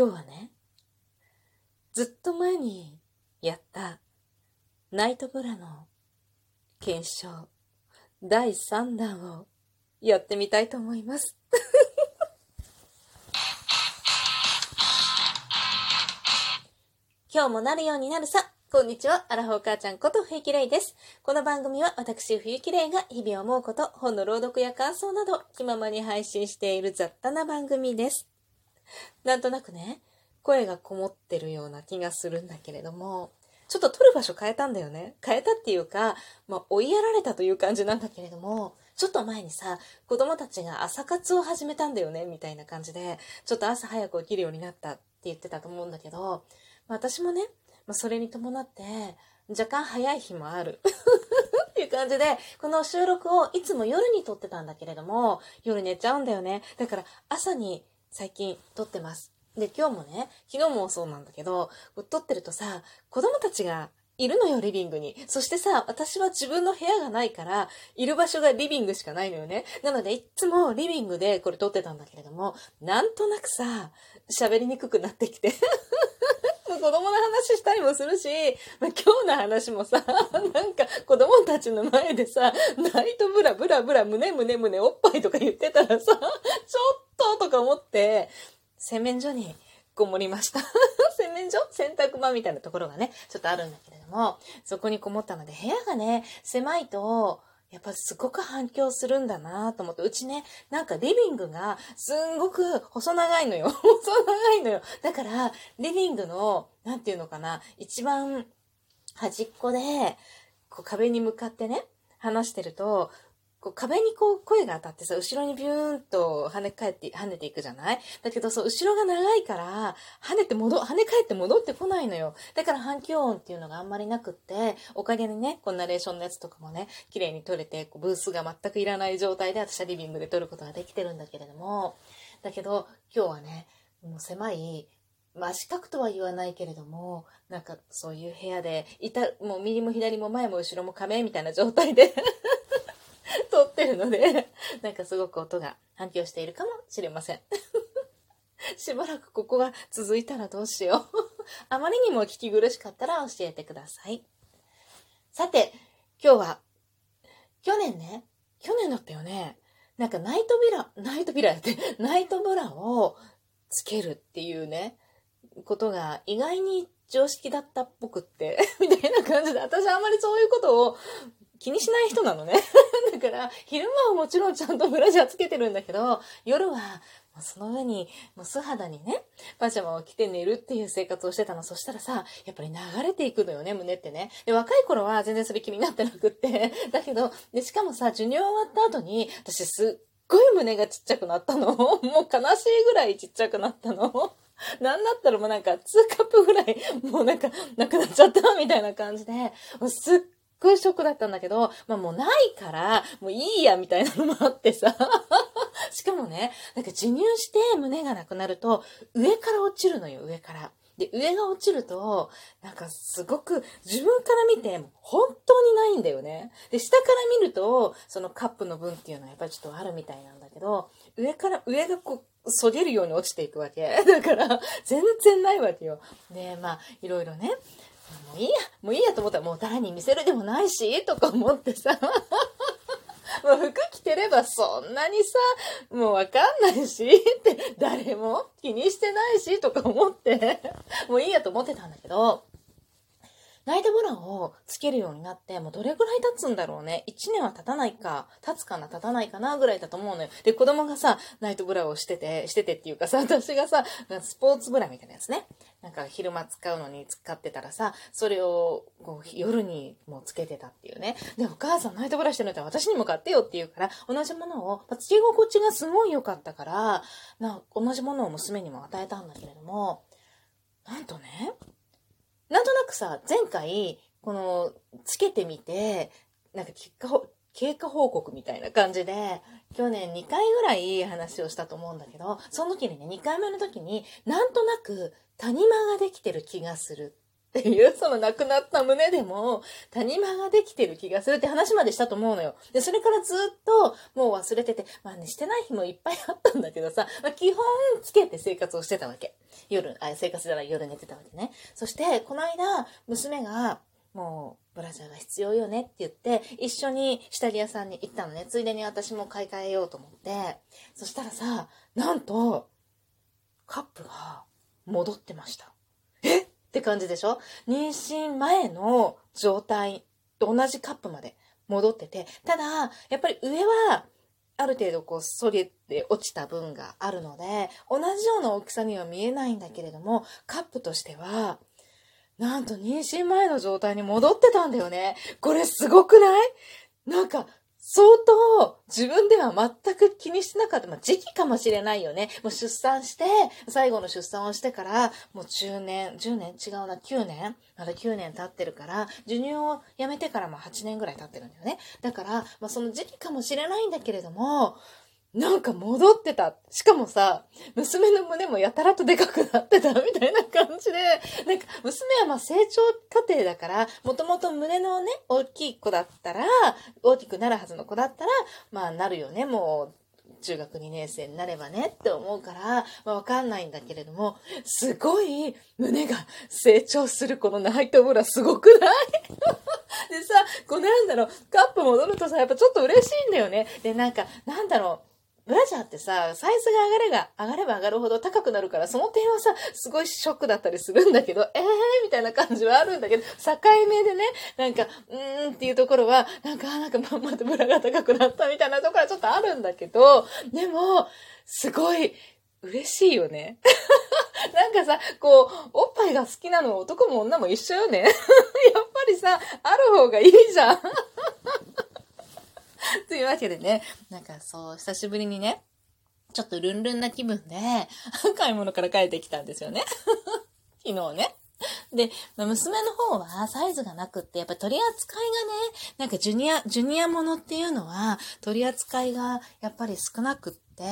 今日はね、ずっと前にやったナイトブラの検証第3弾をやってみたいと思います。今日もなるようになるさ。こんにちは。アラフォー母ちゃんこと冬木玲です。この番組は私冬木玲が日々思うこと、本の朗読や感想など気ままに配信している雑多な番組です。なんとなくね、声がこもってるような気がするんだけれども、ちょっと撮る場所変えたんだよね。変えたっていうか、まあ、追いやられたという感じなんだけれども、ちょっと前にさ、子供たちが朝活を始めたんだよね、みたいな感じで、ちょっと朝早く起きるようになったって言ってたと思うんだけど、まあ、私もね、まあ、それに伴って、若干早い日もある。っていう感じで、この収録をいつも夜に撮ってたんだけれども、夜寝ちゃうんだよね。だから朝に最近撮ってます。で、今日もね、昨日もそうなんだけど、撮ってるとさ、子供たちがいるのよ、リビングに。そしてさ、私は自分の部屋がないから、いる場所がリビングしかないのよね。なので、いつもリビングでこれ撮ってたんだけれども、なんとなくさ、喋りにくくなってきて。子供の話したりもするし、まあ、今日の話もさ、なんか子供たちの前でさ、ナイトブラブラブラ胸胸胸おっぱいとか言ってたらさ、ちょっととか思って、洗面所にこもりました。洗面所？洗濯場みたいなところがね、ちょっとあるんだけれども、そこにこもったので、部屋がね、狭いと、やっぱすごく反響するんだなと思って、うちね、なんかリビングがすんごく細長いのよ。細長いのよ。だから、リビングの、なんていうのかな、一番端っこで、こう壁に向かってね、話してると、こう壁にこう声が当たってさ、後ろにビューンと跳ね返って、跳ねていくじゃない？だけどそう、後ろが長いから、跳ねて戻、跳ね返って戻ってこないのよ。だから反響音っていうのがあんまりなくって、おかげでね、こうナレーションのやつとかもね、綺麗に撮れて、こうブースが全くいらない状態で私はリビングで撮ることができてるんだけれども、だけど、今日はね、もう狭い、まあ、四角とは言わないけれども、なんかそういう部屋で、いた、もう右も左も前も後ろも壁みたいな状態でってるので、なんかすごく音が反響しているかもしれません。しばらくここが続いたらどうしよう。あまりにも聞き苦しかったら教えてください。さて、今日は、去年ね、去年だったよね。なんかナイトビラ、ナイトビラやって、ナイトブラをつけるっていうね、ことが意外に常識だったっぽくって、みたいな感じで、私あんまりそういうことを気にしない人なのね。だから、昼間はもちろんちゃんとブラジャーつけてるんだけど、夜は、その上に、もう素肌にね、パジャマを着て寝るっていう生活をしてたの。そしたらさ、やっぱり流れていくのよね、胸ってね。で、若い頃は全然それ気になってなくって。だけど、で、しかもさ、授乳終わった後に、私すっごい胸がちっちゃくなったの。もう悲しいぐらいちっちゃくなったの。なんだったらもうなんか2カップぐらい、もうなんかなくなっちゃったみたいな感じで、すっごいショックだったんだけど、まあもうないから、もういいやみたいなのもあってさ。しかもね、なんか授乳して胸がなくなると、上から落ちるのよ、上から。で、上が落ちると、なんかすごく自分から見て本当にないんだよね。で、下から見ると、そのカップの分っていうのはやっぱりちょっとあるみたいなんだけど、上から、上がこう、そげるように落ちていくわけ。だから、全然ないわけよ。で、まあ、いろいろね、もういいや、もういいやと思ったら、もう誰に見せるでもないし、とか思ってさ。もう服着てればそんなにさ、もうわかんないし、って誰も気にしてないし、とか思って、もういいやと思ってたんだけど、ナイトブラをつけるようになって、もうどれぐらい経つんだろうね。1年は経たないか、経つかな、経たないかな、ぐらいだと思うのよ。で、子供がさ、ナイトブラをしてて、しててっていうかさ、私がさ、スポーツブラみたいなやつね。なんか昼間使うのに使ってたらさ、それをこう夜にもうつけてたっていうね。で、お母さんナイトブラしてるんだったら私にも買ってよって言うから、同じものを、まつけ心地がすごい良かったから、な同じものを娘にも与えたんだけれども、なんとね、なんとなくさ、前回、この、つけてみて、なんか結果、経過報告みたいな感じで、去年2回ぐらい話をしたと思うんだけど、その時にね、2回目の時に、なんとなく谷間ができてる気がする。っていう、その亡くなった胸でも、谷間ができてる気がするって話までしたと思うのよ。で、それからずっともう忘れてて、まあね、してない日もいっぱいあったんだけどさ、まあ、基本つけて生活をしてたわけ。夜、あ、生活じゃない夜寝てたわけね。そして、この間、娘が、もう、ブラジャーが必要よねって言って、一緒に下着屋さんに行ったのね。ついでに私も買い替えようと思って。そしたらさ、なんと、カップが戻ってました。って感じでしょ？妊娠前の状態と同じカップまで戻ってて、ただ、やっぱり上は、ある程度こう、そげて落ちた分があるので、同じような大きさには見えないんだけれども、カップとしては、なんと妊娠前の状態に戻ってたんだよね。これすごくない？なんか、相当自分では全く気にしてなかった。まあ、時期かもしれないよね。もう出産して、最後の出産をしてから、もう10年、10年？違うな、9年？まだ9年経ってるから、授乳をやめてからも8年ぐらい経ってるんだよね。だから、まあ、その時期かもしれないんだけれども、なんか戻ってた。しかもさ、娘の胸もやたらとでかくなってたみたいな感じで、なんか娘はまあ成長過程だから、もともと胸のね、大きい子だったら、大きくなるはずの子だったら、まあなるよね、もう中学2年生になればねって思うから、まあわかんないんだけれども、すごい胸が成長するこのナイトブラすごくない？でさ、こうなんだろう、カップ戻るとさ、やっぱちょっと嬉しいんだよね。で、なんか、なんだろう、ブラジャーってさ、サイズが上がれが、上がれば上がるほど高くなるから、その点はさ、すごいショックだったりするんだけど、えーみたいな感じはあるんだけど、境目でね、なんか、うーんっていうところは、なんか、なんかまん まとブラが高くなったみたいなところはちょっとあるんだけど、でも、すごい、嬉しいよね。なんかさ、こう、おっぱいが好きなの男も女も一緒よね。やっぱりさ、ある方がいいじゃん。というわけでね、なんかそう、久しぶりにね、ちょっとルンルンな気分で、買い物から帰ってきたんですよね。昨日ね。で、まあ、娘の方はサイズがなくって、やっぱ取り扱いがね、なんかジュニア、ジュニアものっていうのは取り扱いがやっぱり少なくって、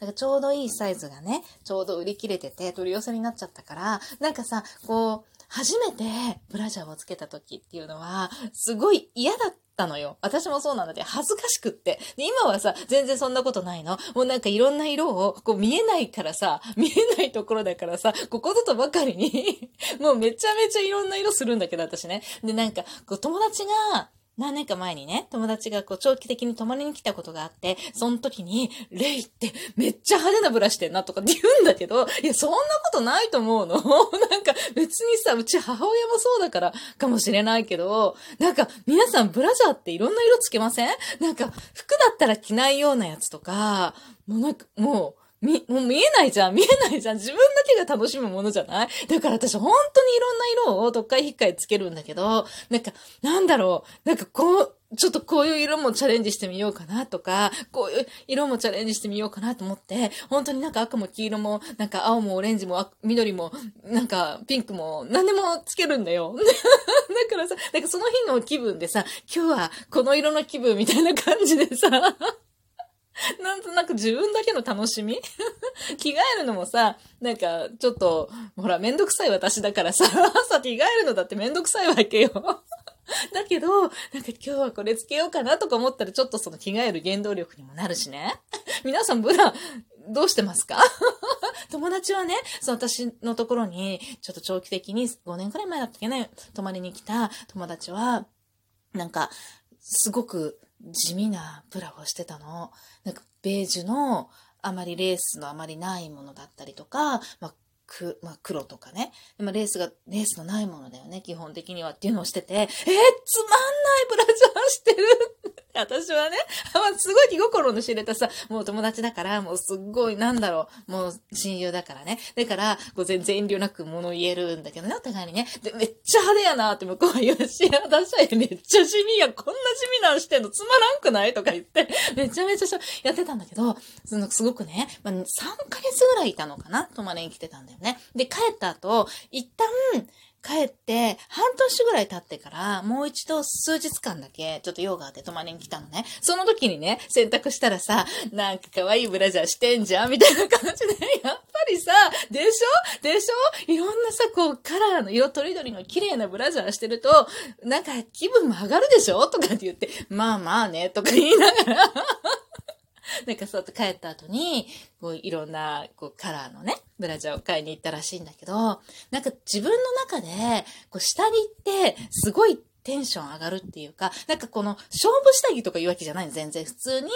なんかちょうどいいサイズがね、ちょうど売り切れてて取り寄せになっちゃったから、なんかさ、こう、初めてブラジャーをつけた時っていうのは、すごい嫌だったたのよ。私もそうなんだって、恥ずかしくって。で、今はさ、全然そんなことないの。もうなんかいろんな色を、こう見えないからさ、見えないところだからさ、ここぞとばかりに もうめちゃめちゃいろんな色するんだけど、私ね。で、なんか、こう友達が、何年か前にね、友達がこう長期的に泊まりに来たことがあって、その時に、レイってめっちゃ派手なブラしてんなとかって言うんだけど、いや、そんなことないと思うの。なんか別にさ、うち母親もそうだからかもしれないけど、なんか皆さんブラジャーっていろんな色つけません？なんか服だったら着ないようなやつとか、もうなんか、もう、み、もう見えないじゃん。見えないじゃん。自分だけが楽しむものじゃない？だから私本当にいろんな色をどっかい引っかいつけるんだけど、なんか、なんだろう、なんかこう、ちょっとこういう色もチャレンジしてみようかなとか、こういう色もチャレンジしてみようかなと思って、本当になんか赤も黄色も、なんか青もオレンジも緑も、なんかピンクも何でもつけるんだよ。だからさ、なんかその日の気分でさ、今日はこの色の気分みたいな感じでさ、なんとなく自分だけの楽しみ？着替えるのもさ、なんか、ちょっと、ほら、めんどくさい私だからさ、朝着替えるのだってめんどくさいわけよ。だけど、なんか今日はこれつけようかなとか思ったらちょっとその着替える原動力にもなるしね。皆さんブラ、どうしてますか？友達はね、その私のところに、ちょっと長期的に5年くらい前だったっけね、泊まりに来た友達は、なんか、すごく地味なプラをしてたの。なんかベージュのあまりレースのあまりないものだったりとか、まあく、まあ、黒とかね。でもレースが、レースのないものだよね、基本的にはっていうのをしてて、えー、つまんないブラジャーしてる私はね、まあ、すごい気心の知れたさ、もう友達だから、もうすっごい、なんだろう、もう親友だからね。だから、こう全然遠慮なく物言えるんだけどね、お互いにね。で、めっちゃ派手やなって向こうは言うし、私はめっちゃ地味や、こんな地味なんしてんのつまらんくないとか言って、めちゃめちゃやってたんだけど、そのすごくね、まあ、3ヶ月ぐらいいたのかな泊まりに来てたんだよね。で、帰った後、一旦、帰って、半年ぐらい経ってから、もう一度数日間だけ、ちょっとヨガで泊まりに来たのね。その時にね、洗濯したらさ、なんか可愛いブラジャーしてんじゃん？みたいな感じで、やっぱりさ、でしょ？でしょ？いろんなさ、こう、カラーの色とりどりの綺麗なブラジャーしてると、なんか気分も上がるでしょ？とかって言って、まあまあね、とか言いながら。なんかそうと帰った後に、こういろんなこうカラーのね、ブラジャーを買いに行ったらしいんだけど、なんか自分の中で、こう下着ってすごいテンション上がるっていうか、なんかこの勝負下着とかいうわけじゃないの、全然。普通に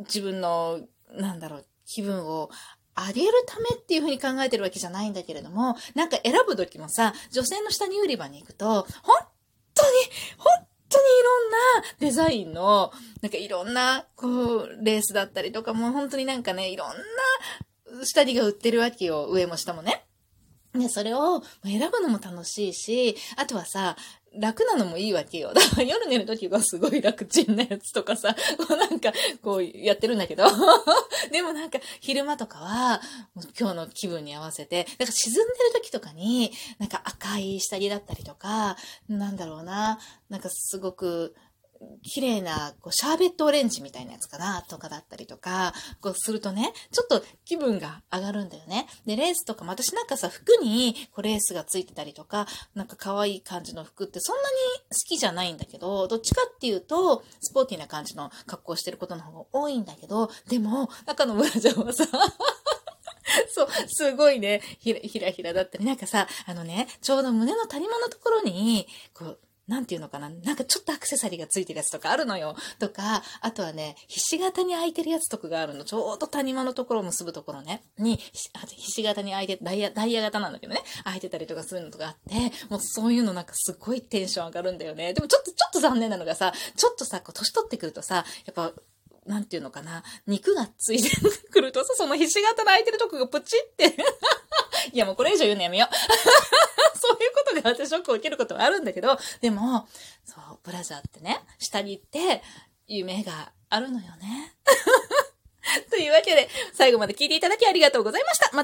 自分の、なんだろう、気分を上げるためっていうふうに考えてるわけじゃないんだけれども、なんか選ぶ時もさ、女性の下着売り場に行くと、本当に、本当にいろんなデザインの、なんかいろんな、こう、レースだったりとかも、本当になんかね、いろんな下着が売ってるわけよ、上も下もね。で、それを選ぶのも楽しいし、あとはさ、楽なのもいいわけよ。だから 夜寝るときはすごい楽ちんなやつとかさ、こうなんか、こうやってるんだけど。でもなんか昼間とかは、今日の気分に合わせて、だか沈んでる時とかに、なんか赤い下着だったりとか、なんだろうな、なんかすごく、綺麗な、こう、シャーベットオレンジみたいなやつかな、とかだったりとか、こうするとね、ちょっと気分が上がるんだよね。で、レースとかも私なんかさ、服にこうレースがついてたりとか、なんか可愛い感じの服ってそんなに好きじゃないんだけど、どっちかっていうと、スポーティーな感じの格好してることの方が多いんだけど、でも、中のブラジャーはさ、そう、すごいね、ひらひらひらだったり、なんかさ、あのね、ちょうど胸の谷間のところに、こう、なんていうのかな？なんかちょっとアクセサリーがついてるやつとかあるのよ。とか、あとはね、ひし形に開いてるやつとかがあるの。ちょうど谷間のところを結ぶところね。に、ひし形に開いて、ダイヤ、ダイヤ型なんだけどね。開いてたりとかするのとかあって、もうそういうのなんかすごいテンション上がるんだよね。でもちょっと、ちょっと残念なのがさ、ちょっとさ、こう年取ってくるとさ、やっぱ、なんていうのかな、肉がついてくるとさ、そのひし形の空いてるとこがプチって いやもうこれ以上言うのやめよう そういうことがあってショックを受けることはあるんだけど、でも、そう、ブラジャーってね、下に行って夢があるのよね。というわけで、最後まで聞いていただきありがとうございました。また